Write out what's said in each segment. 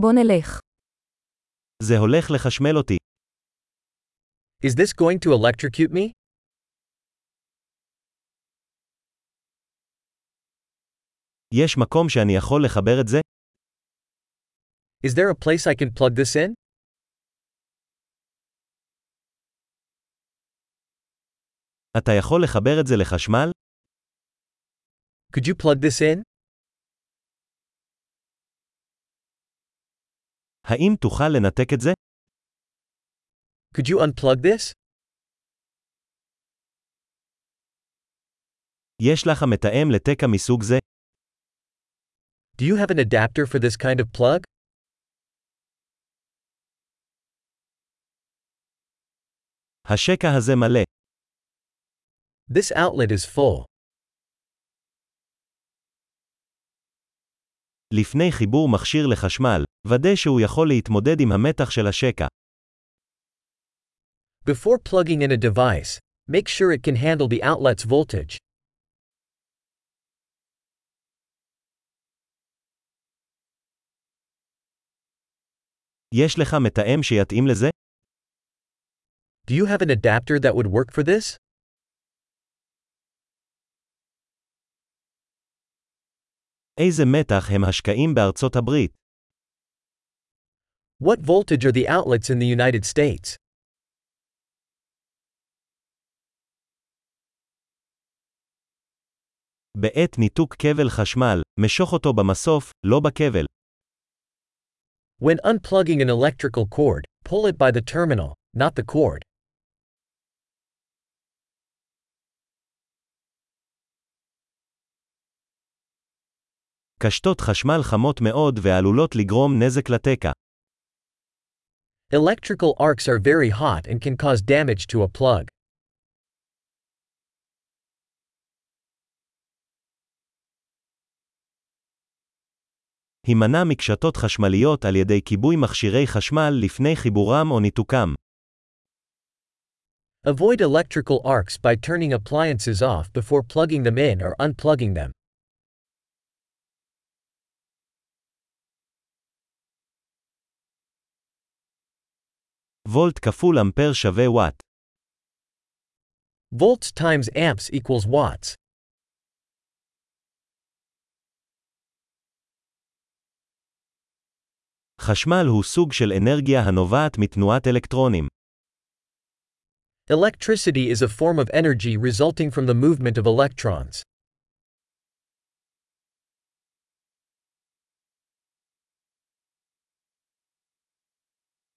בוא נלך. זה הולך לחשמל אותי. Is this going to electrocute me? יש מקום שאני יכול לחבר את זה? Is there a place I can plug this in? אתה יכול לחבר את זה לחשמל? Could you plug this in? האם תוכל לנתק את זה? Could you unplug this? יש לך מתאם לתקע מסוג זה? Do you have an adapter for this kind of plug? השקע הזה מלא. This outlet is full. לפני חיבור מכשיר לחשמל, ודא שהוא יכול להתמודד עם המתח של השקע. Before plugging in a device, make sure it can handle the outlet's voltage. יש לך מתאם שיתאים לזה? Do you have an adapter that would work for this? איזה מתח הם השקעים בארצות הברית? What voltage are the outlets in the United States? בעת ניתוק כבל חשמל, משוך אותו במסוף, לא בכבל. When unplugging an electrical cord, pull it by the terminal, not the cord. קשתות חשמל חמות מאוד ועלולות לגרום נזק לתקע. Electrical arcs are very hot and can cause damage to a plug. הימנע מקשתות חשמליות על ידי כיבוי מכשירי חשמל לפני חיבורם או ניתוקם. Avoid electrical arcs by turning appliances off before plugging them in or unplugging them. וולט כפול אמפר שווה וואט. Volts times amps equals watts. חשמל הוא סוג של אנרגיה הנובעת מתנועת אלקטרונים. Electricity is a form of energy resulting from the movement of electrons.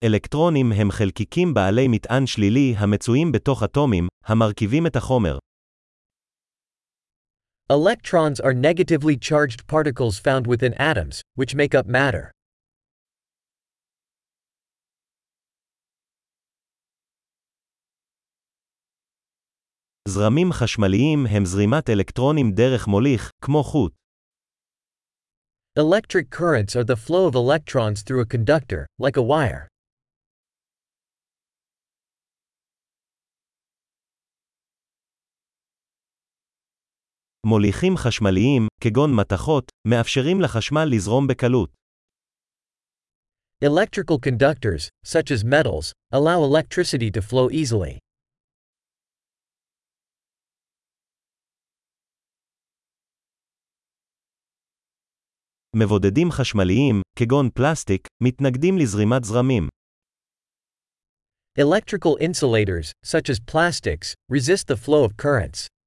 אלקטרונים הם חלקיקים בעלי מטען שלילי המצויים בתוך אטומים, המרכיבים את החומר. Electrons are negatively charged particles found within atoms, which make up matter. זרמים חשמליים הם זרימת אלקטרונים דרך מוליך, כמו חוט. Electric currents are the flow of electrons through a conductor, like a wire. מוליכים חשמליים, כגון מתכות, מאפשרים לחשמל לזרום בקלות. Electrical conductors, such as metals, allow electricity to flow easily. מבודדים חשמליים, כגון פלסטיק, מתנגדים לזרימת זרמים. Electrical insulators, such as plastics, resist the flow of currents.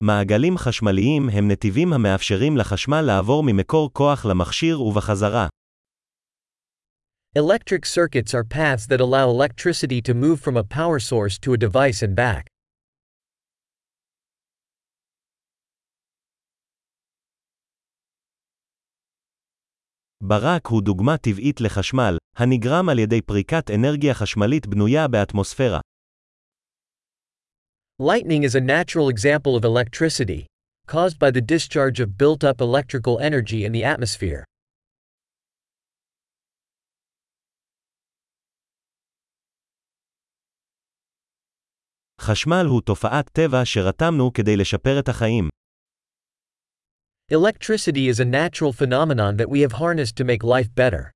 מעגלים חשמליים הם נתיבים המאפשרים לחשמל לעבור ממקור כוח למכשיר ובחזרה. Electric circuits are paths that allow electricity to move from a power source to a device and back. ברק הוא דוגמה טבעית לחשמל, הנגרם על ידי פריקת אנרגיה חשמלית בנויה באטמוספירה. Lightning is a natural example of electricity, caused by the discharge of built up electrical energy in the atmosphere. חשמל הוא תופעת טבע שרתמנו כדי לשפר את החיים. Electricity is a natural phenomenon that we have harnessed to make life better.